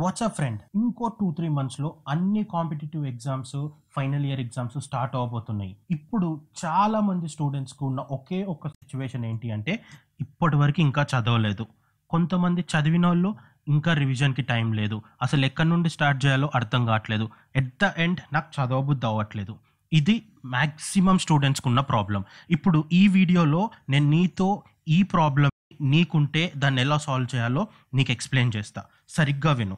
WhatsApp friend ఇంకో two three మంత్స్లో అన్ని competitive exams final year exams start అవబోతున్నాయి. ఇప్పుడు చాలా మంది స్టూడెంట్స్కి ఉన్న ఒకే ఒక సిచ్యువేషన్ ఏంటి అంటే ఇప్పటి వరకు ఇంకా చదవలేదు. కొంతమంది చదివిన వాళ్ళు ఇంకా రివిజన్కి టైం లేదు. అసలు ఎక్కడి నుండి స్టార్ట్ చేయాలో అర్థం కావట్లేదు. ఎట్ ద ఎండ్ నాకు చదవబుద్ధి అవ్వట్లేదు. ఇది మ్యాక్సిమం స్టూడెంట్స్కి ఉన్న ప్రాబ్లం ఇప్పుడు ఈ వీడియోలో నేను నీతో ఈ ప్రాబ్లం నీకుంటే దాన్ని ఎలా సాల్వ్ చేయాలో నీకు ఎక్స్ప్లెయిన్ చేస్తా. సరిగ్గా విను.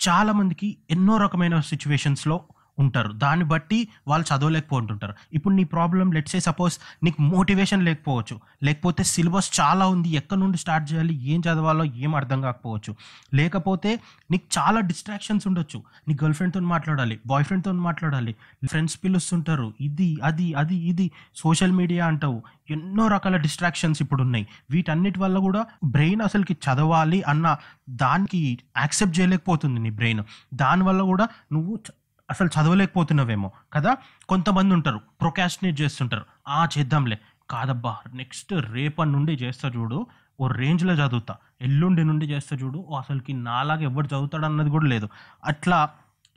చాలామందికి ఎన్నో రకమైన సిచ్యువేషన్స్లో ఉంటారు. దాన్ని బట్టి వాళ్ళు చదవలేకపోతుంటారు. ఇప్పుడు నీ ప్రాబ్లం లెట్స్ సే సపోజ్ నీకు మోటివేషన్ లేకపోవచ్చు. లేకపోతే సిలబస్ చాలా ఉంది. ఎక్కడి నుండి స్టార్ట్ చేయాలి? ఏం చదవాలో? ఏం అర్థం కాకపోవచ్చు. లేకపోతే నీకు చాలా డిస్ట్రాక్షన్స్ ఉండొచ్చు. నీ గర్ల్ ఫ్రెండ్తో మాట్లాడాలి బాయ్ ఫ్రెండ్తో మాట్లాడాలి ఫ్రెండ్స్ పిలుస్తుంటారు. ఇది అది అది ఇది. సోషల్ మీడియా అంటావు. ఎన్నో రకాల డిస్ట్రాక్షన్స్ ఇప్పుడు ఉన్నాయి వీటన్నిటి వల్ల కూడా బ్రెయిన్ అసలుకి చదవాలి అన్న దానికి యాక్సెప్ట్ చేయలేకపోతుంది నీ బ్రెయిన్ దానివల్ల కూడా నువ్వు అసలు చదవలేకపోతున్నావేమో కదా? కొంతమంది ఉంటారు ప్రొకాస్టినేట్ చేస్తుంటారు. ఆ చేద్దాంలే. కాదబ్బా నెక్స్ట్ రేపటి నుండి చేస్తా చూడు ఓ రేంజ్లో చదువుతా. ఎల్లుండి నుండి చేస్తా చూడు ఓ అసలుకి నాలాగా ఎవరు చదువుతాడు అన్నది కూడా లేదు. అట్లా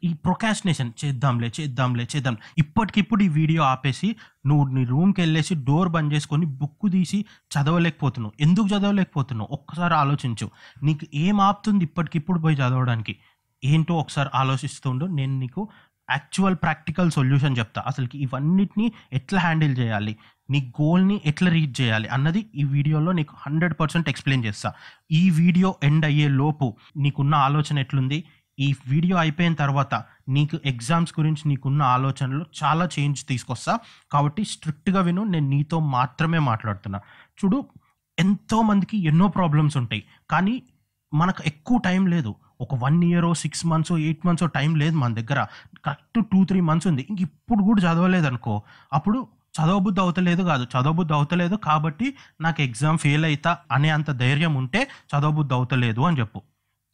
ఈ ప్రొకాస్టినేషన్ చేద్దాంలే చేద్దాంలే చేద్దాం. ఇప్పటికిప్పుడు ఈ వీడియో ఆపేసి నువ్వు నీ రూమ్కి వెళ్ళేసి డోర్ బంద్ చేసుకొని బుక్ తీసి చదవలేకపోతున్నావు. ఎందుకు చదవలేకపోతున్నావు? ఒక్కసారి ఆలోచించు. నీకు ఏం ఆపుతుంది ఇప్పటికిప్పుడు పోయి చదవడానికి? ఏంటో ఒకసారి ఆలోచిస్తుండు నేను నీకు యాక్చువల్ ప్రాక్టికల్ సొల్యూషన్ చెప్తా. అసలుకి ఇవన్నిటిని ఎట్లా హ్యాండిల్ చేయాలి నీ గోల్ని ఎట్లా రీచ్ చేయాలి అన్నది ఈ వీడియోలో నీకు హండ్రెడ్ పర్సెంట్ ఎక్స్ప్లెయిన్ చేస్తా. ఈ వీడియో ఎండ్ అయ్యే లోపు నీకున్న ఆలోచన ఎట్లుంది? ఈ వీడియో అయిపోయిన తర్వాత నీకు ఎగ్జామ్స్ గురించి నీకున్న ఆలోచనలు చాలా చేంజ్ తీసుకొస్తా. కాబట్టి స్ట్రిక్ట్గా విను నేను నీతో మాత్రమే మాట్లాడుతున్నా. చూడు ఎంతో మందికి ఎన్నో ప్రాబ్లమ్స్ ఉంటాయి. కానీ మనకు ఎక్కువ టైం లేదు. ఒక one year six months eight months time లేదు మన దగ్గర. కరెక్ట్ టూ త్రీ మంత్స్ ఉంది. ఇంక ఇప్పుడు కూడా చదవలేదు అనుకో అప్పుడు చదవబుద్ధి అవుతలేదు కాదు. చదవబుద్ధి అవుతలేదు కాబట్టి నాకు ఎగ్జామ్ ఫెయిల్ అవుతా అనే అంత ధైర్యం ఉంటే చదవబుద్ధి అవుతలేదు అని చెప్పు.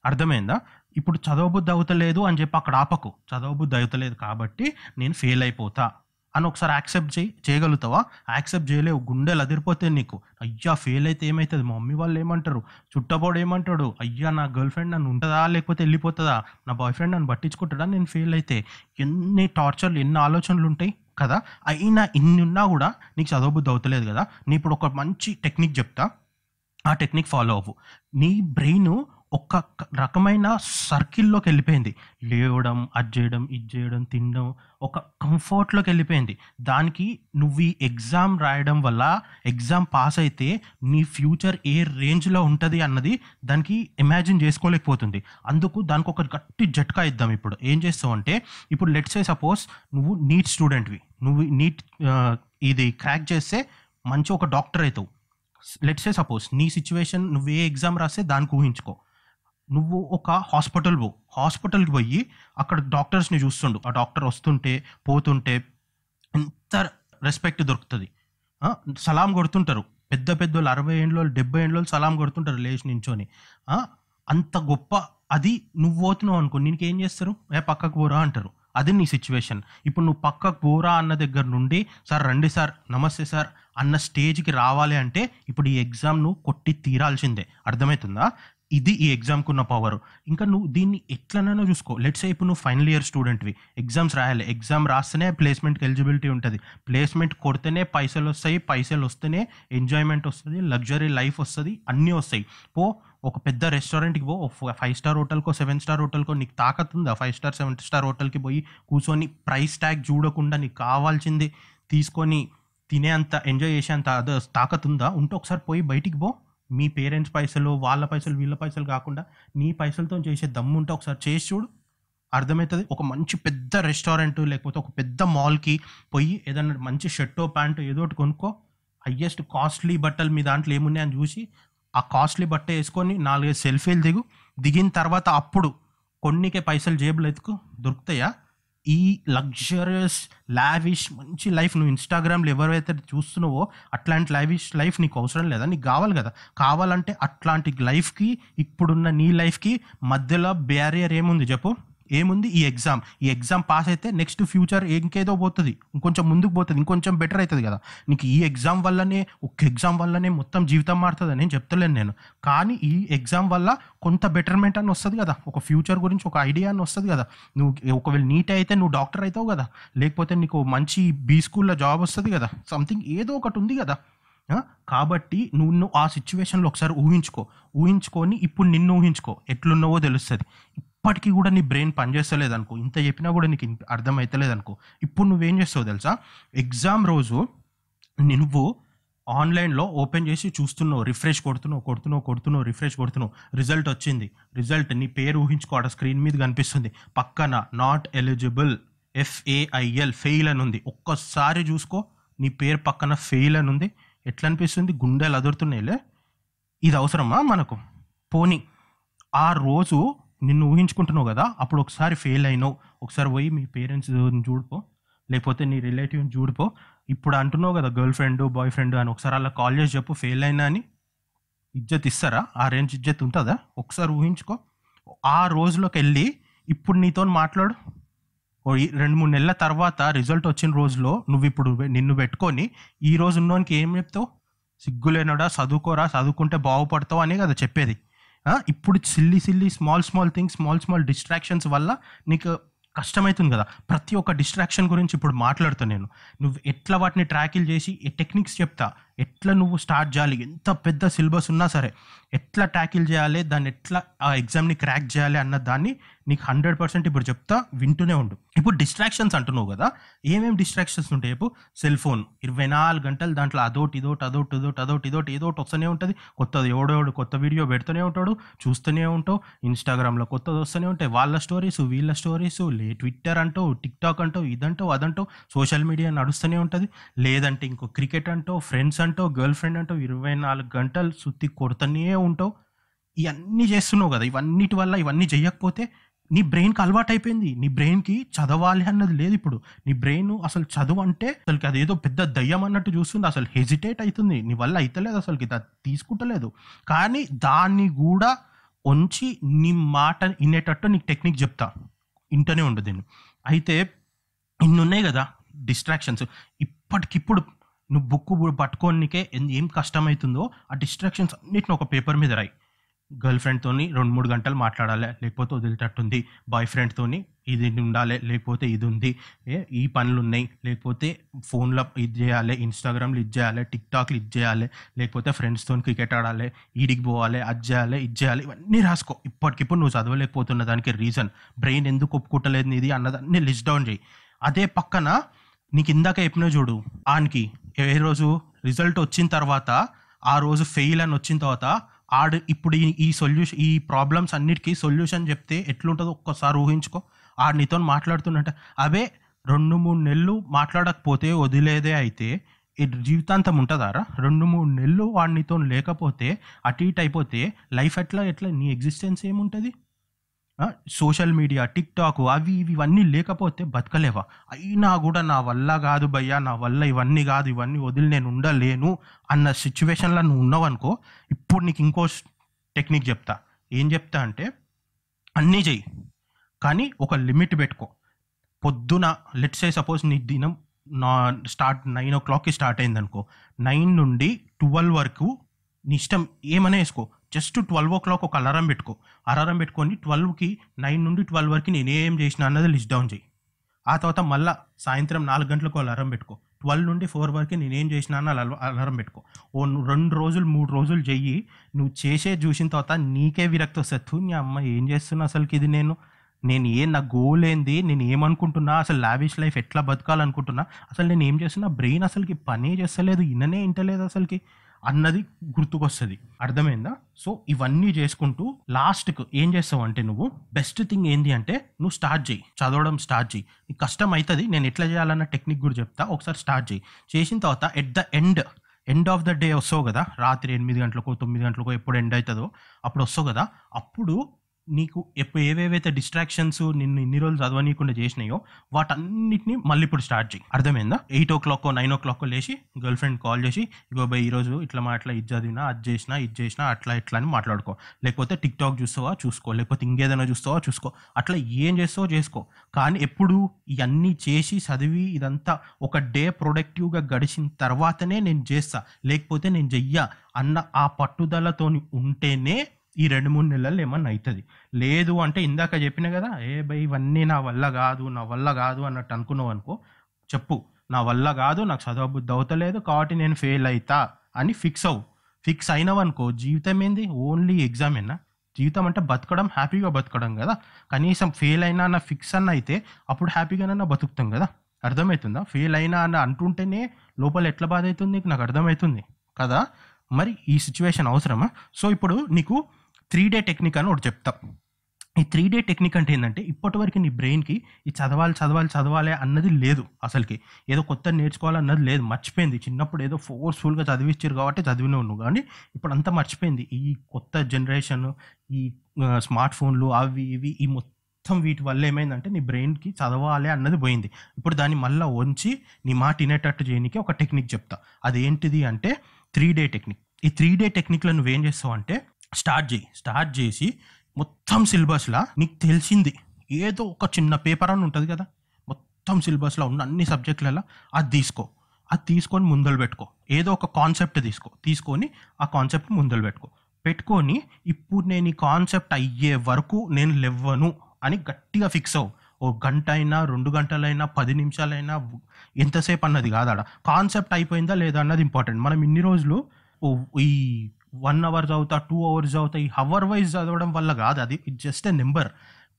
అర్థమైందా? ఇప్పుడు చదవబుద్ధి అవుతలేదు అని చెప్పి అక్కడ ఆపకు. చదవబుద్ధి అవుతలేదు కాబట్టి నేను ఫెయిల్ అయిపోతా. అని ఒకసారి యాక్సెప్ట్ చేయి చేయగలుగుతావా? యాక్సెప్ట్ చేయలేవు గుండెలు అదిరిపోతే నీకు. అయ్యా ఫెయిల్ అయితే ఏమవుతుంది మా మమ్మీ వాళ్ళు ఏమంటారు? చుట్టపోడు ఏమంటాడు? అయ్యా నా గర్ల్ ఫ్రెండ్ నన్ను ఉంటుందా? లేకపోతే వెళ్ళిపోతుందా? నా బాయ్ ఫ్రెండ్ నన్ను పట్టించుకుంటాడా? నేను ఫెయిల్ అయితే. ఎన్ని టార్చర్లు ఎన్ని ఆలోచనలు ఉంటాయి కదా? అయినా ఇన్ని ఉన్నా కూడా నీకు చదవబుద్ధి అవుతలేదు కదా? నీ ఇప్పుడు ఒక మంచి టెక్నిక్ చెప్తా. ఆ టెక్నిక్ ఫాలో అవ్వు. నీ బ్రెయిన్ ఒక రకమైన సర్కిల్లోకి వెళ్ళిపోయింది. లేవడం అది చేయడం ఇది చేయడం తినడం ఒక కంఫర్ట్లోకి వెళ్ళిపోయింది. దానికి నువ్వు ఈ ఎగ్జామ్ రాయడం వల్ల ఎగ్జామ్ పాస్ అయితే నీ ఫ్యూచర్ ఏ రేంజ్లో ఉంటుంది అన్నది దానికి ఇమాజిన్ చేసుకోలేకపోతుంది. అందుకు దానికి ఒక గట్టి జట్కా ఇద్దాం ఇప్పుడు. ఏం చేస్తావు అంటే ఇప్పుడు లెట్స్ సే సపోజ్ నువ్వు నీట్ స్టూడెంట్వి నువ్వు నీట్ ఇది క్రాక్ చేస్తే మంచి ఒక డాక్టర్ అవుతావు లెట్సే సే సపోజ్ నీ సిచ్యువేషన్ నువ్వు ఏ ఎగ్జామ్ రాస్తే దానికి ఊహించుకో. నువ్వు ఒక హాస్పిటల్ పో. హాస్పిటల్కి పోయి అక్కడ డాక్టర్స్ని చూస్తుండు. ఆ డాక్టర్ వస్తుంటే పోతుంటే ఎంత రెస్పెక్ట్ దొరుకుతుంది. సలాం కొడుతుంటారు. పెద్ద పెద్ద వాళ్ళు అరవై ఏండ్లో డెబ్బై ఏండ్లో సలాం కొడుతుంటారు లేచి నించొని. అంత గొప్ప అది నువ్వు పోతున్నావు అనుకో నీకు ఏం చేస్తారు? ఏ పక్కకు పోరా అంటారు. అది నీ సిచ్యువేషన్. ఇప్పుడు నువ్వు పక్కకు పోరా అన్న దగ్గర నుండి సార్ రండి సార్ నమస్తే సార్ అన్న స్టేజ్కి రావాలి అంటే ఇప్పుడు ఈ ఎగ్జామ్ నువ్వు కొట్టి తీరాల్సిందే. అర్థమవుతుందా ఇది ఈ ఎగ్జామ్కి ఉన్న పవర్ ఇంకా నువ్వు దీన్ని ఎట్లనైనా చూసుకో. లెట్స్ ఇప్పుడు నువ్వు ఫైనల్ ఇయర్ స్టూడెంట్వి ఎగ్జామ్స్ రాయాలి. ఎగ్జామ్ రాస్తేనే ప్లేస్మెంట్కి ఎలిజిబిలిటీ ఉంటుంది. ప్లేస్మెంట్ కొడితేనే పైసలు వస్తాయి. పైసలు వస్తేనే ఎంజాయ్మెంట్ వస్తుంది. లగ్జరీ లైఫ్ వస్తుంది. అన్నీ వస్తాయి. పో ఒక పెద్ద రెస్టారెంట్కి పో. ఫైవ్ స్టార్ హోటల్కో సెవెన్ స్టార్ హోటల్కో నీకు తాకత్ ఉందా? ఫైవ్ స్టార్ సెవెన్ స్టార్ హోటల్కి పోయి కూర్చొని ప్రైస్ ట్యాగ్ చూడకుండా నీకు కావాల్సింది తీసుకొని తినే అంత ఎంజాయ్ చేసే అంత అద తాకత్ ఉందా? ఉంటే ఒకసారి పోయి బయటికి పో. మీ పేరెంట్స్ పైసలు వాళ్ళ పైసలు వీళ్ళ పైసలు కాకుండా నీ పైసలతో చేసే దమ్ము ఉంటే ఒకసారి చేసి చూడు. అర్థమవుతుంది? ఒక మంచి పెద్ద రెస్టారెంట్ లేకపోతే ఒక పెద్ద మాల్కి పోయి ఏదైనా మంచి షర్టో ప్యాంటు ఏదో ఒకటి కొనుక్కో. హయ్యెస్ట్ కాస్ట్లీ బట్టలు మీ దాంట్లో ఏమున్నాయని చూసి ఆ కాస్ట్లీ బట్ట వేసుకొని నాలుగైదు సెల్ఫీలు దిగు. దిగిన తర్వాత అప్పుడు కొన్నికే పైసలు జేబులు ఎత్తుకు. దొరుకుతాయా? ఈ లగ్జరియస్ లావిష్ మంచి లైఫ్ నువ్వు ఇన్స్టాగ్రామ్లో ఎవరైతే చూస్తున్నావో అట్లాంటి లావిష్ లైఫ్ నీకు అవసరం లేదా? నీకు కావాలి కదా? కావాలంటే అట్లాంటి లైఫ్కి ఇప్పుడున్న నీ లైఫ్కి మధ్యలో బ్యారియర్ ఏముంది చెప్పు? ఏముంది? ఈ ఎగ్జామ్ ఈ ఎగ్జామ్ పాస్ అయితే నెక్స్ట్ ఫ్యూచర్ ఇంకేదో పోతుంది. ఇంకొంచెం ముందుకు పోతుంది. ఇంకొంచెం బెటర్ అవుతుంది కదా. నీకు ఈ ఎగ్జామ్ వల్లనే ఒక ఎగ్జామ్ వల్లనే మొత్తం జీవితం మారుతుంది అని నేను చెప్తలేను నేను. కానీ ఈ ఎగ్జామ్ వల్ల కొంత బెటర్మెంట్ అని వస్తుంది కదా. ఒక ఫ్యూచర్ గురించి ఒక ఐడియా అని వస్తుంది కదా. నువ్వు ఒకవేళ నీట్ అయితే నువ్వు డాక్టర్ అవుతావు కదా. లేకపోతే నీకు మంచి బీ స్కూల్లో జాబ్ వస్తుంది కదా. సంథింగ్ ఏదో ఒకటి ఉంది కదా. కాబట్టి నువ్వు నువ్వు ఆ సిచ్యువేషన్లో ఒకసారి ఊహించుకో. ఊహించుకొని ఇప్పుడు నిన్ను ఊహించుకో. ఎట్లున్నావో తెలుస్తుంది. ఇప్పటికీ కూడా నీ బ్రెయిన్ పనిచేస్తలేదు అనుకో. ఇంత చెప్పినా కూడా నీకు ఇన్- అర్థమవుతలేదు అనుకో. ఇప్పుడు నువ్వేం చేస్తావు తెలుసా? ఎగ్జామ్ రోజు నువ్వు ఆన్లైన్లో ఓపెన్ చేసి చూస్తున్నావు రిఫ్రెష్ కొడుతున్నావు కొడుతున్నావు కొడుతున్నావు రిఫ్రెష్ కొడుతున్నావు. రిజల్ట్ వచ్చింది. రిజల్ట్ నీ పేరు ఊహించుకోవడం స్క్రీన్ మీద కనిపిస్తుంది. పక్కన నాట్ ఎలిజిబుల్ ఎఫ్ఏఐఎల్ ఫెయిల్ అని ఉంది. ఒక్కసారి చూసుకో నీ పేరు పక్కన ఫెయిల్ అని ఉంది. ఎట్లా అనిపిస్తుంది? గుండెలు అదురుతున్నాయిలే. ఇది అవసరమా మనకు? పోనీ ఆ రోజు నిన్ను ఊహించుకుంటున్నావు కదా అప్పుడు ఒకసారి ఫెయిల్ అయినావు. ఒకసారి పోయి మీ పేరెంట్స్ చూడిపో లేకపోతే నీ రిలేటివ్ని చూడిపో. ఇప్పుడు అంటున్నావు కదా గర్ల్ ఫ్రెండ్ బాయ్ ఫ్రెండ్ అని ఒకసారి అలా కాల్ చేసి చెప్పు ఫెయిల్ అయినా అని. ఇజ్జత్ ఇస్తారా? ఆ రేంజ్ ఇజ్జత్ ఉంటుందా? ఒకసారి ఊహించుకో. ఆ రోజులోకి వెళ్ళి ఇప్పుడు నీతో మాట్లాడు. ఓ ఈ రెండు మూడు నెలల తర్వాత రిజల్ట్ వచ్చిన రోజులో నువ్వు ఇప్పుడు నిన్ను పెట్టుకొని ఈ రోజు ఉన్నోనికి ఏం చెప్తావు? సిగ్గులేనడా? చదువుకోరా? చదువుకుంటే బాగుపడతావు అనే కదా చెప్పేది. ఇప్పుడు silly silly small small things small small distractions వల్ల నీకు కష్టమవుతుంది కదా. ప్రతి ఒక్క డిస్ట్రాక్షన్ గురించి ఇప్పుడు మాట్లాడుతా నేను. నువ్వు ఎట్లా వాటిని ట్రాకిల్ చేసి ఏ టెక్నిక్స్ చెప్తా? ఎట్లా నువ్వు స్టార్ట్ చేయాలి? ఎంత పెద్ద సిలబస్ ఉన్నా సరే ఎట్లా ట్యాకిల్ చేయాలి? దాన్ని ఎట్లా ఆ ఎగ్జామ్ని క్రాక్ చేయాలి అన్న దాన్ని నీకు హండ్రెడ్ పర్సెంట్ ఇప్పుడు చెప్తా వింటూనే ఉండు. ఇప్పుడు డిస్ట్రాక్షన్స్ అంటున్నావు కదా ఏమేమి డిస్ట్రాక్షన్స్ ఉంటాయి ఇప్పుడు సెల్ ఫోన్ ఇరవై నాలుగు గంటలు దాంట్లో అదోటి ఇదోటి అదోటి ఇదోటి అదోటి ఇదోటి ఏదో ఒకటి వస్తూనే ఉంటుంది. కొత్తది ఎవడోడు కొత్త వీడియో పెడుతూనే ఉంటాడు చూస్తూనే ఉంటావు. ఇన్స్టాగ్రామ్లో కొత్తది వస్తూనే ఉంటాయి. వాళ్ళ స్టోరీస్ వీళ్ళ స్టోరీస్ లే ట్విట్టర్ అంటావు టిక్టాక్ అంటావు ఇదంటావు అదంటావు. సోషల్ మీడియా నడుస్తూనే ఉంటుంది. లేదంటే ఇంకో క్రికెట్ అంటావు ఫ్రెండ్స్ అంటావు గర్ల్ ఫ్రెండ్ అంటావు ఇరవై నాలుగు గంటలు సుత్తి కొడుతూనే ఉంటావు. ఇవన్నీ చేస్తున్నావు కదా ఇవన్నిటి వల్ల ఇవన్నీ చేయకపోతే నీ బ్రెయిన్కి అలవాటు అయిపోయింది. నీ బ్రెయిన్కి చదవాలి అన్నది లేదు ఇప్పుడు. నీ బ్రెయిన్ అసలు చదువు అంటే అసలుకి అదేదో పెద్ద దయ్యం అన్నట్టు చూస్తుంది. అసలు హెజిటేట్ అవుతుంది. నీ వల్ల అయితలేదు అసలుకి అది తీసుకుంటలేదు. కానీ దాన్ని కూడా ఉంచి నీ మాట వినేటట్టు నీకు టెక్నిక్ చెప్తా. ఇంటనే ఉండదు దీన్ని. అయితే ఇన్నున్నాయి కదా డిస్ట్రాక్షన్స్. ఇప్పటికిప్పుడు నువ్వు బుక్ పట్టుకోనికే ఏం కష్టమవుతుందో ఆ డిస్ట్రాక్షన్స్ అన్నిటిని ఒక పేపర్ మీద రాయి. గర్ల్ ఫ్రెండ్తోని రెండు మూడు గంటలు మాట్లాడాలి లేకపోతే వదిలేటట్టుంది. బాయ్ ఫ్రెండ్తోని ఇది ఉండాలి లేకపోతే ఇది ఉంది. ఏ ఈ పనులు ఉన్నాయి లేకపోతే ఫోన్లో ఇది చేయాలి ఇన్స్టాగ్రామ్లో ఇది చేయాలి టిక్టాక్లు ఇది చేయాలి లేకపోతే ఫ్రెండ్స్తో క్రికెట్ ఆడాలి ఈడికి పోవాలి అది చేయాలి ఇది చేయాలి ఇవన్నీ రాసుకో. ఇప్పటికిప్పుడు నువ్వు చదవలేకపోతున్న దానికి రీజన్ బ్రెయిన్ ఎందుకు ఒప్పుకుంటలేదు ఇది అన్నదాన్ని లిస్ట్ డౌన్ చేయి. అదే పక్కన నీకు ఇందాక చెప్పిన చూడు. ఆనికి ఏ రోజు రిజల్ట్ వచ్చిన తర్వాత ఆ రోజు ఫెయిల్ అని వచ్చిన తర్వాత ఆడు ఇప్పుడు ఈ సొల్యూషన్ ఈ ప్రాబ్లమ్స్ అన్నిటికీ సొల్యూషన్ చెప్తే ఎట్లుంటుందో ఒక్కసారి ఊహించుకో. ఆడు నీతో మాట్లాడుతున్నట్ట అవే రెండు మూడు నెలలు మాట్లాడకపోతే వదిలేదే అయితే జీవితాంతం ఉంటుందారా రెండు మూడు నెలలు వాడినితో లేకపోతే అటు ఇటు అయిపోతే లైఫ్ ఎట్లా ఎట్లా నీ ఎగ్జిస్టెన్స్ ఏముంటుంది? సోషల్ మీడియా టిక్ టాక్ అవి ఇవి ఇవన్నీ లేకపోతే బతకలేవా? అయినా కూడా నా వల్ల కాదు భయ్యా నా వల్ల ఇవన్నీ కాదు ఇవన్నీ వదిలి నేను ఉండలేను అన్న సిచ్యువేషన్లో నువ్వు ఉన్నావనుకో ఇప్పుడు నీకు ఇంకో టెక్నిక్ చెప్తా. ఏం చెప్తా అంటే అన్నీ చెయ్యి కానీ ఒక లిమిట్ పెట్టుకో. పొద్దున లెట్స్ సే సపోజ్ నీ దినం నా స్టార్ట్ నైన్ ఓ క్లాక్కి స్టార్ట్ అయింది అనుకో నైన్ నుండి ట్వెల్వ్ వరకు నీ ఇష్టం ఏమైనా వేసుకో జస్ట్ ట్వెల్వ్ ఓ క్లాక్ ఒక అలారం పెట్టుకో. అలారం పెట్టుకొని ట్వెల్వ్కి నైన్ నుండి ట్వెల్వ్ వరకు నేను ఏం చేసిన అన్నది లిస్ట్ డౌన్ చేయి. ఆ తర్వాత మళ్ళా సాయంత్రం నాలుగు గంటలకు అలారం పెట్టుకో. ట్వెల్వ్ నుండి ఫోర్ వరకు నేనేం చేసినా అని అలారం పెట్టుకో. ఓ రెండు రోజులు మూడు రోజులు చెయ్యి. నువ్వు చేసే చూసిన తర్వాత నీకే విరక్తి వస్తుంది. నీ అమ్మ ఏం చేస్తున్నా అసలుకి ఇది నేను? నేను ఏ నా గోల్ ఏంది? నేను ఏమనుకుంటున్నా? అసలు లావిష్ లైఫ్ ఎట్లా బతకాలనుకుంటున్నా? అసలు నేను ఏం చేస్తున్నా? బ్రెయిన్ అసలుకి పనే చేస్తలేదు. ఇన్ననే ఇంటలేదు అసలుకి. అన్నది గుర్తుకొస్తుంది. అర్థమైందా? సో ఇవన్నీ చేసుకుంటూ లాస్ట్కు ఏం చేస్తావు అంటే నువ్వు బెస్ట్ థింగ్ ఏంది అంటే నువ్వు స్టార్ట్ చేయి చదవడం స్టార్ట్ చేయి నీకు కష్టం అవుతుంది నేను ఎట్లా చేయాలన్న టెక్నిక్ కూడా చెప్తా ఒకసారి స్టార్ట్ చేయి చేసిన తర్వాత at the end end of the day వస్తావు కదా రాత్రి ఎనిమిది గంటలకో తొమ్మిది గంటలకో ఎప్పుడు ఎండ్ అవుతుందో అప్పుడు వస్తావు కదా అప్పుడు నీకు ఎప్పుడు ఏవేవైతే డిస్ట్రాక్షన్స్ నిన్ను ఇన్ని రోజులు చదవనీయకుండా చేసినాయో వాటన్నిటిని మళ్ళీ ఇప్పుడు స్టార్ట్ చేయి అర్థమైందా? Eight o'clock nine o'clock లేచి గర్ల్ ఫ్రెండ్ కాల్ చేసి ఇగో బై ఈరోజు ఇట్లా మాట్లా ఇది చదివినా అది చేసినా ఇది చేసినా అట్లా ఇట్లా అని మాట్లాడుకో. లేకపోతే టిక్ టాక్ చూస్తావా? చూసుకో. లేకపోతే ఇంకేదైనా చూస్తావా? చూసుకో. అట్లా ఏం చేస్తావో చేసుకో. కానీ ఎప్పుడు ఇవన్నీ చేసి చదివి ఇదంతా ఒక డే ప్రొడక్టివ్గా గడిచిన తర్వాతనే నేను చేస్తా. లేకపోతే నేను చెయ్య అన్న ఆ పట్టుదలతోని ఉంటేనే ఈ రెండు మూడు నెలల్లో ఏమన్నా అవుతుంది లేదు అంటే ఇందాక చెప్పిన కదా ఏ బై ఇవన్నీ నా వల్ల కాదు నా వల్ల కాదు అన్నట్టు అనుకున్నావు అనుకో చెప్పు. నా వల్ల కాదు నాకు చదవబుద్ధి అవుతలేదు కాబట్టి నేను ఫెయిల్ అవుతా అని ఫిక్స్ అవ్వు ఫిక్స్ అయినవనుకో జీవితం ఏంది? ఓన్లీ ఎగ్జామేనా జీవితం అంటే బతకడం హ్యాపీగా బతకడం కదా. కనీసం ఫెయిల్ అయినా అన్న ఫిక్స్ అన్న అయితే అప్పుడు హ్యాపీగానన్నా బతుకుతాం కదా. అర్థమవుతుందా ఫెయిల్ అయినా అని అంటుంటేనే లోపల ఎట్లా బాధ అవుతుంది నాకు అర్థమవుతుంది కదా. మరి ఈ సిచ్యువేషన్ అవసరమా? సో ఇప్పుడు నీకు త్రీ డే టెక్నిక్ అని ఒకటి చెప్తా. ఈ త్రీ డే టెక్నిక్ అంటే ఏంటంటే ఇప్పటివరకు నీ బ్రెయిన్కి ఈ చదవాలి చదవాలి చదవాలి అన్నది లేదు అసలుకి. ఏదో కొత్త నేర్చుకోవాలి అన్నది లేదు మర్చిపోయింది. చిన్నప్పుడు ఏదో ఫోర్స్ఫుల్గా చదివించారు కాబట్టి చదివినే ఉన్నావు కానీ ఇప్పుడు అంతా మర్చిపోయింది. ఈ కొత్త జనరేషన్ ఈ స్మార్ట్ ఫోన్లు అవి ఇవి ఈ మొత్తం వీటి వల్ల ఏమైందంటే నీ బ్రెయిన్కి చదవాలి అన్నది పోయింది. ఇప్పుడు దాన్ని మళ్ళీ వంచి నీ మాట వినేటట్టు చేయడానికి ఒక టెక్నిక్ చెప్తా. అదేంటిది అంటే త్రీ డే టెక్నిక్. ఈ త్రీ డే టెక్నిక్లో నువ్వేం చేస్తావు అంటే స్టార్ట్ చేయి స్టార్ట్ చేసి మొత్తం సిలబస్లా నీకు తెలిసింది. ఏదో ఒక చిన్న పేపర్ అని ఉంటుంది కదా మొత్తం సిలబస్లో ఉన్న అన్ని సబ్జెక్టులలో అది తీసుకో. అది తీసుకొని ముందలు పెట్టుకో. ఏదో ఒక కాన్సెప్ట్ తీసుకో తీసుకొని ఆ కాన్సెప్ట్ ముందలు పెట్టుకో. పెట్టుకొని ఇప్పుడు నేను ఈ కాన్సెప్ట్ అయ్యే వరకు నేను లెవ్వను అని గట్టిగా ఫిక్స్ అవ్వు. ఓ గంట అయినా రెండు గంటలైనా పది నిమిషాలైనా ఎంతసేపు అన్నది కాదాడ? కాన్సెప్ట్ అయిపోయిందా లేదా అన్నది ఇంపార్టెంట్. మనం ఇన్ని రోజులు ఓ ఈ వన్ అవర్ చదువుతా టూ అవర్స్ చదువుతా ఈ హవర్ వైజ్ చదవడం వల్ల కాదు అది it just a number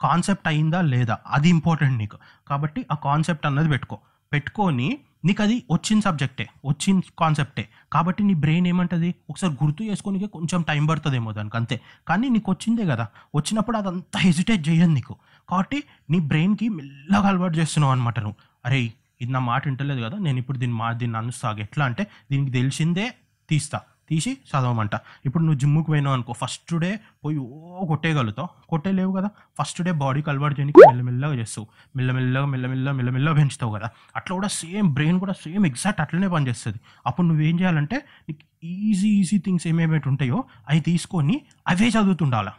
concept అయిందా లేదా? అది ఇంపార్టెంట్ నీకు. కాబట్టి ఆ కాన్సెప్ట్ అన్నది పెట్టుకో. పెట్టుకొని నీకు అది వచ్చిన సబ్జెక్టే వచ్చిన కాన్సెప్టే కాబట్టి నీ బ్రెయిన్ ఏమంటుంది? ఒకసారి గుర్తు చేసుకోనికి కొంచెం టైం పడుతుందేమో దానికి అంతే. కానీ నీకు వచ్చిందే కదా. వచ్చినప్పుడు అదంతా హెజిటేట్ చేయదు నీకు. కాబట్టి నీ బ్రెయిన్కి మెల్లగా అలవాటు చేస్తున్నావు అనమాట నువ్వు. అరే ఇది నా మాట వింటలేదు కదా నేను ఇప్పుడు దీన్ని మా దీన్ని అనుసాగు ఎట్లా అంటే దీనికి తెలిసిందే తీస్తా. తీసి చదవమంట. ఇప్పుడు నువ్వు జిమ్ముకి పోయినావు అనుకో ఫస్ట్ డే పోయి ఓ కొట్టేయగలుగుతావు. కొట్టేలేవు కదా. ఫస్ట్ డే బాడీకి అలవాటు చేయడానికి మెల్లమెల్లగా చేస్తావు. మెల్లమెల్లగా మెల్లమెల్ల మెల్లమెల్లగా పెంచుతావు కదా. అట్లా కూడా సేమ్ బ్రెయిన్ కూడా సేమ్ ఎగ్జాక్ట్ అట్లనే పనిచేస్తుంది. అప్పుడు నువ్వేం చేయాలంటే నీకు ఈజీ ఈజీ థింగ్స్ ఏమేమి ఉంటాయో అవి తీసుకొని అవే చదువుతుండాలా.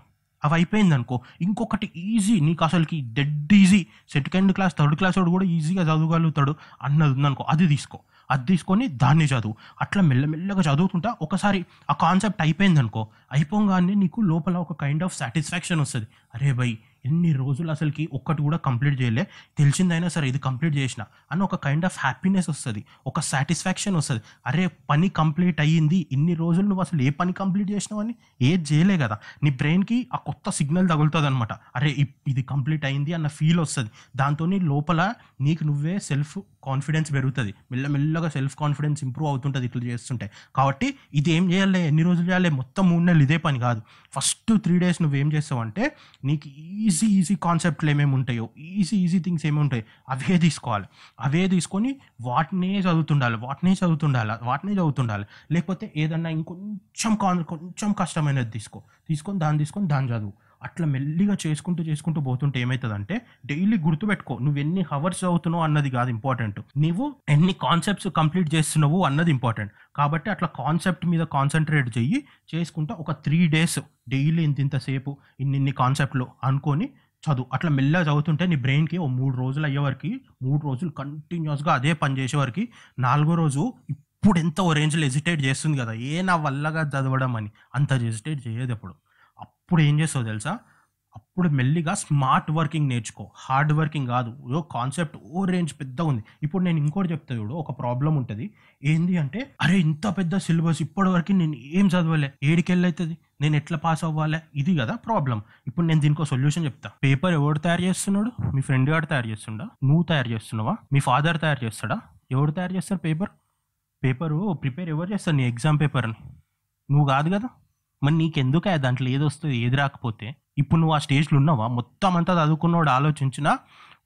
అవి అయిపోయింది అనుకో. ఇంకొకటి ఈజీ నీకు అసలుకి dead easy second class third class వాడు కూడా ఈజీగా చదవగలుగుతాడు అన్నది ఉందనుకో అది తీసుకో. అది తీసుకొని దాన్ని చదువు. అట్లా మెల్లమెల్లగా చదువుతుంటా. ఒకసారి ఆ కాన్సెప్ట్ అయిపోయింది అనుకో అయిపోగానే నీకు లోపల ఒక కైండ్ ఆఫ్ సాటిస్ఫాక్షన్ వస్తుంది. అరే భయ్ ఎన్ని రోజులు అసలుకి ఒక్కటి కూడా కంప్లీట్ చేయలే. తెలిసిందైనా సరే ఇది కంప్లీట్ చేసిన అని ఒక కైండ్ ఆఫ్ హ్యాపీనెస్ వస్తుంది. ఒక సాటిస్ఫాక్షన్ వస్తుంది. అరే పని కంప్లీట్ అయ్యింది. ఇన్ని రోజులు నువ్వు అసలు ఏ పని కంప్లీట్ చేసినావు అని? ఏది చేయలే కదా. నీ బ్రెయిన్కి ఆ కొత్త సిగ్నల్ తగులుతుంది అనమాట అరే ఇప్- ఇది కంప్లీట్ అయింది అన్న ఫీల్ వస్తుంది. దాంతో లోపల నీకు నువ్వే సెల్ఫ్ కాన్ఫిడెన్స్ పెరుగుతుంది. మెల్లమెల్లగా సెల్ఫ్ కాన్ఫిడెన్స్ ఇంప్రూవ్ అవుతుంటుంది ఇట్లా చేస్తుంటే. కాబట్టి ఇది ఏం చేయాలి? ఎన్ని రోజులు చేయాలి? మొత్తం మూడు నెలలు ఇదే పని కాదు. ఫస్ట్ త్రీ డేస్ నువ్వేం చేస్తావు అంటే నీకు ఈ ఈజీ ఈజీ కాన్సెప్ట్లు ఏమేమి ఉంటాయో ఈజీ ఈజీ థింగ్స్ ఏమి ఉంటాయి అవే తీసుకోవాలి. అవే తీసుకొని వాటినే చదువుతుండాలి వాటినే చదువుతుండాలి వాటినే చదువుతుండాలి. లేకపోతే ఏదన్నా ఇంకొంచెం కాన్ కొంచెం కష్టమైనది తీసుకో. తీసుకొని దాన్ని తీసుకొని దాన్ని చదువు. అట్లా మెల్లిగా చేసుకుంటూ చేసుకుంటూ పోతుంటే ఏమవుతుందంటే డైలీ గుర్తుపెట్టుకో నువ్వు ఎన్ని హవర్స్ చదువుతున్నావు అన్నది కాదు ఇంపార్టెంట్. నువ్వు ఎన్ని కాన్సెప్ట్స్ కంప్లీట్ చేస్తున్నావు అన్నది ఇంపార్టెంట్. కాబట్టి అట్లా కాన్సెప్ట్ మీద కాన్సన్ట్రేట్ చెయ్యి చేసుకుంటా ఒక త్రీ డేస్ డైలీ ఇంత ఇంతసేపు ఇన్ని ఇన్ని కాన్సెప్ట్లు అనుకొని చదువు. అట్లా మెల్లగా చదువుతుంటే నీ బ్రెయిన్కి ఓ మూడు రోజులు అయ్యేవరకు మూడు రోజులు కంటిన్యూస్గా అదే పని చేసేవరకు నాలుగో రోజు ఇప్పుడు ఎంత ఓ రేంజ్లో ఎజిటేట్ చేస్తుంది కదా ఏ నా వల్లగా చదవడం అని. అంత ఎజిటేట్ చేయదు ఎప్పుడు. అప్పుడు ఏం చేస్తావు తెలుసా? అప్పుడు మెల్లిగా స్మార్ట్ వర్కింగ్ నేర్చుకో. హార్డ్ వర్కింగ్ కాదు. ఓ కాన్సెప్ట్ ఓ రేంజ్ పెద్దగా ఉంది. ఇప్పుడు నేను ఇంకోటి చెప్తా చూడు. ఒక ప్రాబ్లం ఉంటుంది. ఏంది అంటే అరే ఇంత పెద్ద సిలబస్ ఇప్పటి వరకు నేను ఏం చదవలే. ఏడికెళ్ళి నేను ఎట్లా పాస్ అవ్వాలి? ఇది కదా ప్రాబ్లం ఇప్పుడు నేను దీనికి సొల్యూషన్ చెప్తా. పేపర్ ఎవడు తయారు చేస్తున్నాడు? మీ ఫ్రెండ్ గారు తయారు చేస్తుండా? నువ్వు తయారు చేస్తున్నావా? మీ ఫాదర్ తయారు చేస్తాడా? ఎవడు తయారు చేస్తారు పేపర్? పేపరు ప్రిపేర్ ఎవరు చేస్తారు నీ ఎగ్జామ్ పేపర్ని? నువ్వు కాదు కదా? మరి నీకెందుకు దాంట్లో ఏది వస్తుంది ఏది రాకపోతే? ఇప్పుడు నువ్వు ఆ స్టేజ్లో ఉన్నావా? మొత్తం అంతా చదువుకున్నవాడు ఆలోచించినా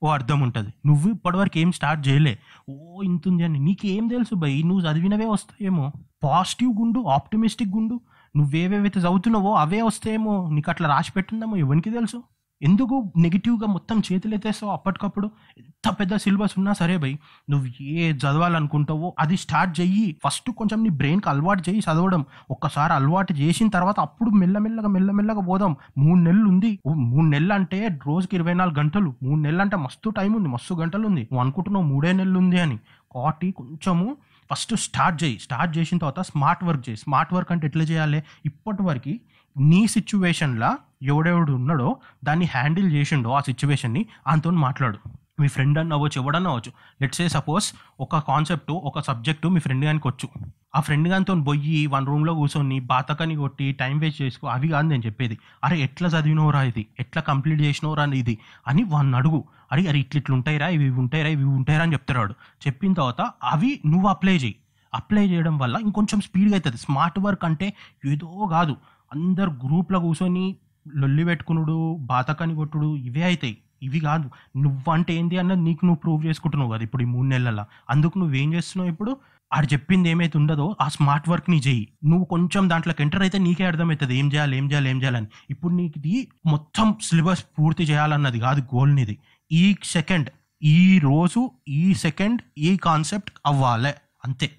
ఓ అర్థం ఉంటుంది. నువ్వు ఇప్పటివరకు ఏం స్టార్ట్ చేయలే. ఓ ఇంత ఉంది అని. నీకేం తెలుసు భయ్? నువ్వు చదివినవే వస్తాయేమో. పాజిటివ్ గుండు ఆప్టిమిస్టిక్ గుండు. నువ్వేవేవైతే చదువుతున్నావో అవే వస్తాయేమో. నీకు అట్లా రాసి పెట్టుందేమో? ఎవరికి తెలుసు? ఎందుకు నెగిటివ్గా మొత్తం చేతులు ఎత్తేస్తావు అప్పటికప్పుడు? ఎంత పెద్ద సిలబస్ ఉన్నా సరే భయ్ నువ్వు ఏ చదవాలనుకుంటావో అది స్టార్ట్ చెయ్యి. ఫస్ట్ కొంచెం నీ బ్రెయిన్కి అలవాటు చేయి చదవడం. ఒక్కసారి అలవాటు చేసిన తర్వాత అప్పుడు మెల్లమెల్లగా మెల్లమెల్లగా పోదాం. మూడు నెలలు ఉంది. మూడు నెలలు అంటే రోజుకి ఇరవై నాలుగు గంటలు. మూడు నెలలు అంటే మస్తు టైం ఉంది మస్తు గంటలు ఉంది. నువ్వు అనుకుంటున్నావు మూడే నెలలు ఉంది అని. కాబట్టి కొంచెము ఫస్ట్ స్టార్ట్ చేయి స్టార్ట్ చేసిన తర్వాత స్మార్ట్ వర్క్ చేయి స్మార్ట్ వర్క్ అంటే ఎట్లా చేయాలి? ఇప్పటి వరకు నీ సిచ్యువేషన్లో ఎవడెవడు ఉన్నాడో దాన్ని హ్యాండిల్ చేసిండో ఆ సిచ్యువేషన్ని ఆయనతో మాట్లాడు. మీ ఫ్రెండ్ అన్న అవ్వచ్చు ఎవడన్నా అవ్వచ్చు. లెట్స్ ఏ సపోజ్ ఒక కాన్సెప్ట్ ఒక సబ్జెక్టు మీ ఫ్రెండ్ గానికి వచ్చు. ఆ ఫ్రెండ్ గానితో పోయి వన్ రూమ్లో కూర్చొని బాతకని కొట్టి టైం వేస్ట్ చేసుకో అవి కాదు నేను చెప్పేది. అరే ఎట్లా చదివినోరా ఇది? ఎట్లా కంప్లీట్ చేసినోరా ఇది? అని వాడిని అడుగు. అరే అరే ఇట్లా ఇట్లా ఉంటాయిరా ఇవి ఇవి ఉంటాయిరా ఇవి ఉంటాయిరా అని చెప్తాడు వాడు. చెప్పిన తర్వాత అవి నువ్వు అప్లై చేయి. అప్లై చేయడం వల్ల ఇంకొంచెం స్పీడ్గా అవుతుంది స్మార్ట్ వర్క్ అంటే ఏదో కాదు. అందరు గ్రూప్లో కూర్చొని లొల్లి పెట్టుకునుడు బాతకని కొట్టుడు ఇవే అవుతాయి ఇవి కాదు. నువ్వంటే ఏంది అన్నది నీకు నువ్వు ప్రూవ్ చేసుకుంటున్నావు కదా ఇప్పుడు ఈ మూడు నెలల అందుకు నువ్వేం చేస్తున్నావు ఇప్పుడు? ఆడు చెప్పింది ఏమైతే ఉండదో ఆ స్మార్ట్ వర్క్ని చెయ్యి నువ్వు కొంచెం దాంట్లోకి ఎంటర్ అయితే నీకే అర్థమవుతుంది. ఏం చేయాలి ఏం చేయాలి ఏం చేయాలని. ఇప్పుడు నీకు ఇది మొత్తం సిలబస్ పూర్తి చేయాలన్నది కాదు గోల్ నీది. ఈ సెకండ్ ఈ రోజు ఈ సెకండ్ ఈ కాన్సెప్ట్ అవ్వాలి. అంతే.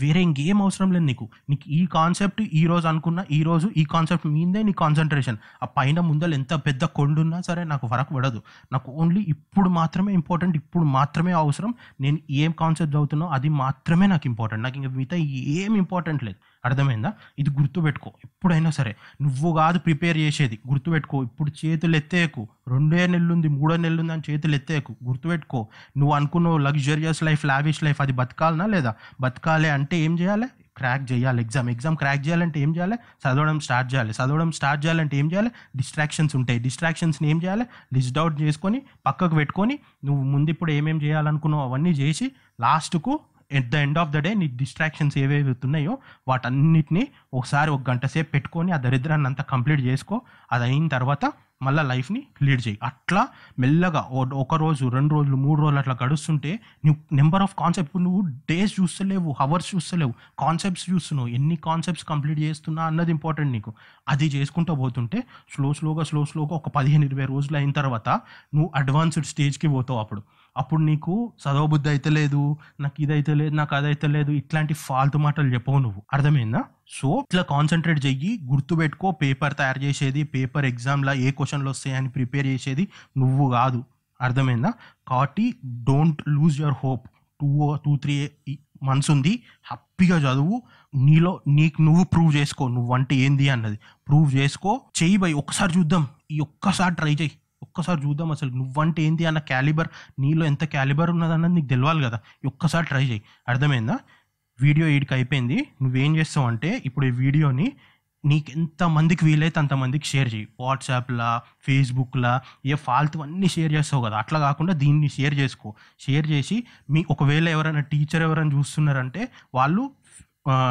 వేరే ఇంకేం అవసరం లేదు నీకు. నీకు ఈ కాన్సెప్ట్ ఈ రోజు అనుకున్న ఈ రోజు ఈ కాన్సెప్ట్ మీదే నీ కాన్సన్ట్రేషన్ ఆ పైన ముందర ఎంత పెద్ద కొండున్నా సరే నాకు వరకు పడదు. నాకు ఓన్లీ ఇప్పుడు మాత్రమే ఇంపార్టెంట్ ఇప్పుడు మాత్రమే అవసరం. నేను ఏం కాన్సెప్ట్ చదువుతున్నా అది మాత్రమే నాకు ఇంపార్టెంట్ నాకు ఇంకా మిగతా ఏం ఇంపార్టెంట్ లేదు. అర్థమైందా? ఇది గుర్తుపెట్టుకో. ఎప్పుడైనా సరే. నువ్వు కాదు ప్రిపేర్ చేసేది. గుర్తుపెట్టుకో. ఇప్పుడు చేతులు ఎత్తేకు రెండే నెలలు ఉంది మూడో నెలలు ఉంది అని చేతులు ఎత్తేకు గుర్తుపెట్టుకో. నువ్వు అనుకున్నావు లగ్జరియస్ లైఫ్ లావిష్ లైఫ్ అది బతకాలనా లేదా? బతకాలి అంటే ఏం చేయాలి? క్రాక్ చేయాలి. ఎగ్జామ్ ఎగ్జామ్ క్రాక్ చేయాలంటే ఏం చేయాలి? చదవడం స్టార్ట్ చేయాలి. చదవడం స్టార్ట్ చేయాలంటే ఏం చేయాలి? డిస్ట్రాక్షన్స్ ఉంటాయి. డిస్ట్రాక్షన్స్ని ఏం చేయాలి? లిస్ట్ అవుట్ చేసుకొని పక్కకు పెట్టుకొని నువ్వు ముందు ఇప్పుడు ఏమేమి చేయాలనుకున్నావు అవన్నీ చేసి లాస్ట్కు at the end of the day నీ డిస్ట్రాక్షన్స్ ఏవేవి ఉన్నాయో వాటన్నిటిని ఒకసారి ఒక గంట సేపు పెట్టుకొని ఆ దరిద్రాన్ని అంతా కంప్లీట్ చేసుకో. అది అయిన తర్వాత మళ్ళీ లైఫ్ని లీడ్ చేయి. అట్లా మెల్లగా ఒక రోజు రెండు రోజులు మూడు రోజులు అట్లా గడుస్తుంటే నువ్వు నెంబర్ ఆఫ్ కాన్సెప్ట్ నువ్వు డేస్ చూస్తలేవు హవర్స్ చూస్తలేవు కాన్సెప్ట్స్ చూస్తున్నావు. ఎన్ని కాన్సెప్ట్స్ కంప్లీట్ చేస్తున్నా అన్నది ఇంపార్టెంట్ నీకు. అది చేసుకుంటూ పోతుంటే స్లో స్లోగా స్లో స్లోగా ఒక పదిహేను ఇరవై రోజులు అయిన తర్వాత నువ్వు అడ్వాన్స్డ్ స్టేజ్కి పోతావు అప్పుడు. అప్పుడు నీకు చదవబుద్ధి అయితే లేదు నాకు ఇది అయితే లేదు నాకు అదైతే లేదు ఇట్లాంటి ఫాల్తు మాటలు చెప్పవు నువ్వు. అర్థమైందా? సో ఇట్లా కాన్సన్ట్రేట్ చెయ్యి గుర్తుపెట్టుకో పేపర్ తయారు చేసేది పేపర్ ఎగ్జామ్లో ఏ క్వశ్చన్లు వస్తాయని ప్రిపేర్ చేసేది నువ్వు కాదు. అర్థమైందా? కాబట్టి don't lose your hope two two three months ఉంది హ్యాపీగా చదువు. నీలో నీకు నువ్వు ప్రూవ్ చేసుకో నువ్వు అంటే ఏంది అన్నది. ప్రూవ్ చేసుకో చెయ్యి బై ఒక్కసారి చూద్దాం ఈ ఒక్కసారి ట్రై చేయి ఒక్కసారి చూద్దాం అసలు నువ్వంటే ఏంటి అన్న క్యాలిబర్ నీలో ఎంత క్యాలిబర్ ఉన్నదన్నది నీకు తెలియాలి కదా. ఒక్కసారి ట్రై చేయి. అర్థమైందా? వీడియో ఈడికి అయిపోయింది. నువ్వేం చేస్తావు అంటే ఇప్పుడు ఈ వీడియోని నీకు ఎంతమందికి వీలైతే అంతమందికి షేర్ చేయి. వాట్సాప్లా ఫేస్బుక్లా ఏ ఫాల్తు అన్నీ షేర్ చేస్తావు కదా. అట్లా కాకుండా దీన్ని షేర్ చేసుకో. షేర్ చేసి మీ ఒకవేళ ఎవరైనా టీచర్ ఎవరైనా చూస్తున్నారంటే వాళ్ళు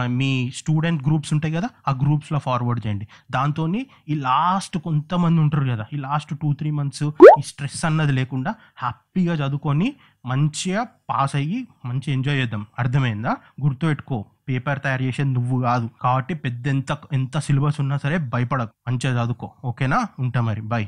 మీ స్టూడెంట్ గ్రూప్స్ ఉంటాయి కదా ఆ గ్రూప్స్లో ఫార్వర్డ్ చేయండి. దాంతో ఈ లాస్ట్ కొంతమంది ఉంటారు కదా ఈ లాస్ట్ టూ త్రీ మంత్స్ ఈ స్ట్రెస్ అన్నది లేకుండా హ్యాపీగా చదువుకొని మంచిగా పాస్ అయ్యి మంచిగా ఎంజాయ్ చేద్దాం. అర్థమైందా? గుర్తుపెట్టుకో పేపర్ తయారు చేసేది నువ్వు కాదు. కాబట్టి పెద్ద ఎంత ఎంత సిలబస్ ఉన్నా సరే భయపడకు. మంచిగా చదువుకో. ఓకేనా? ఉంటా మరి. బాయ్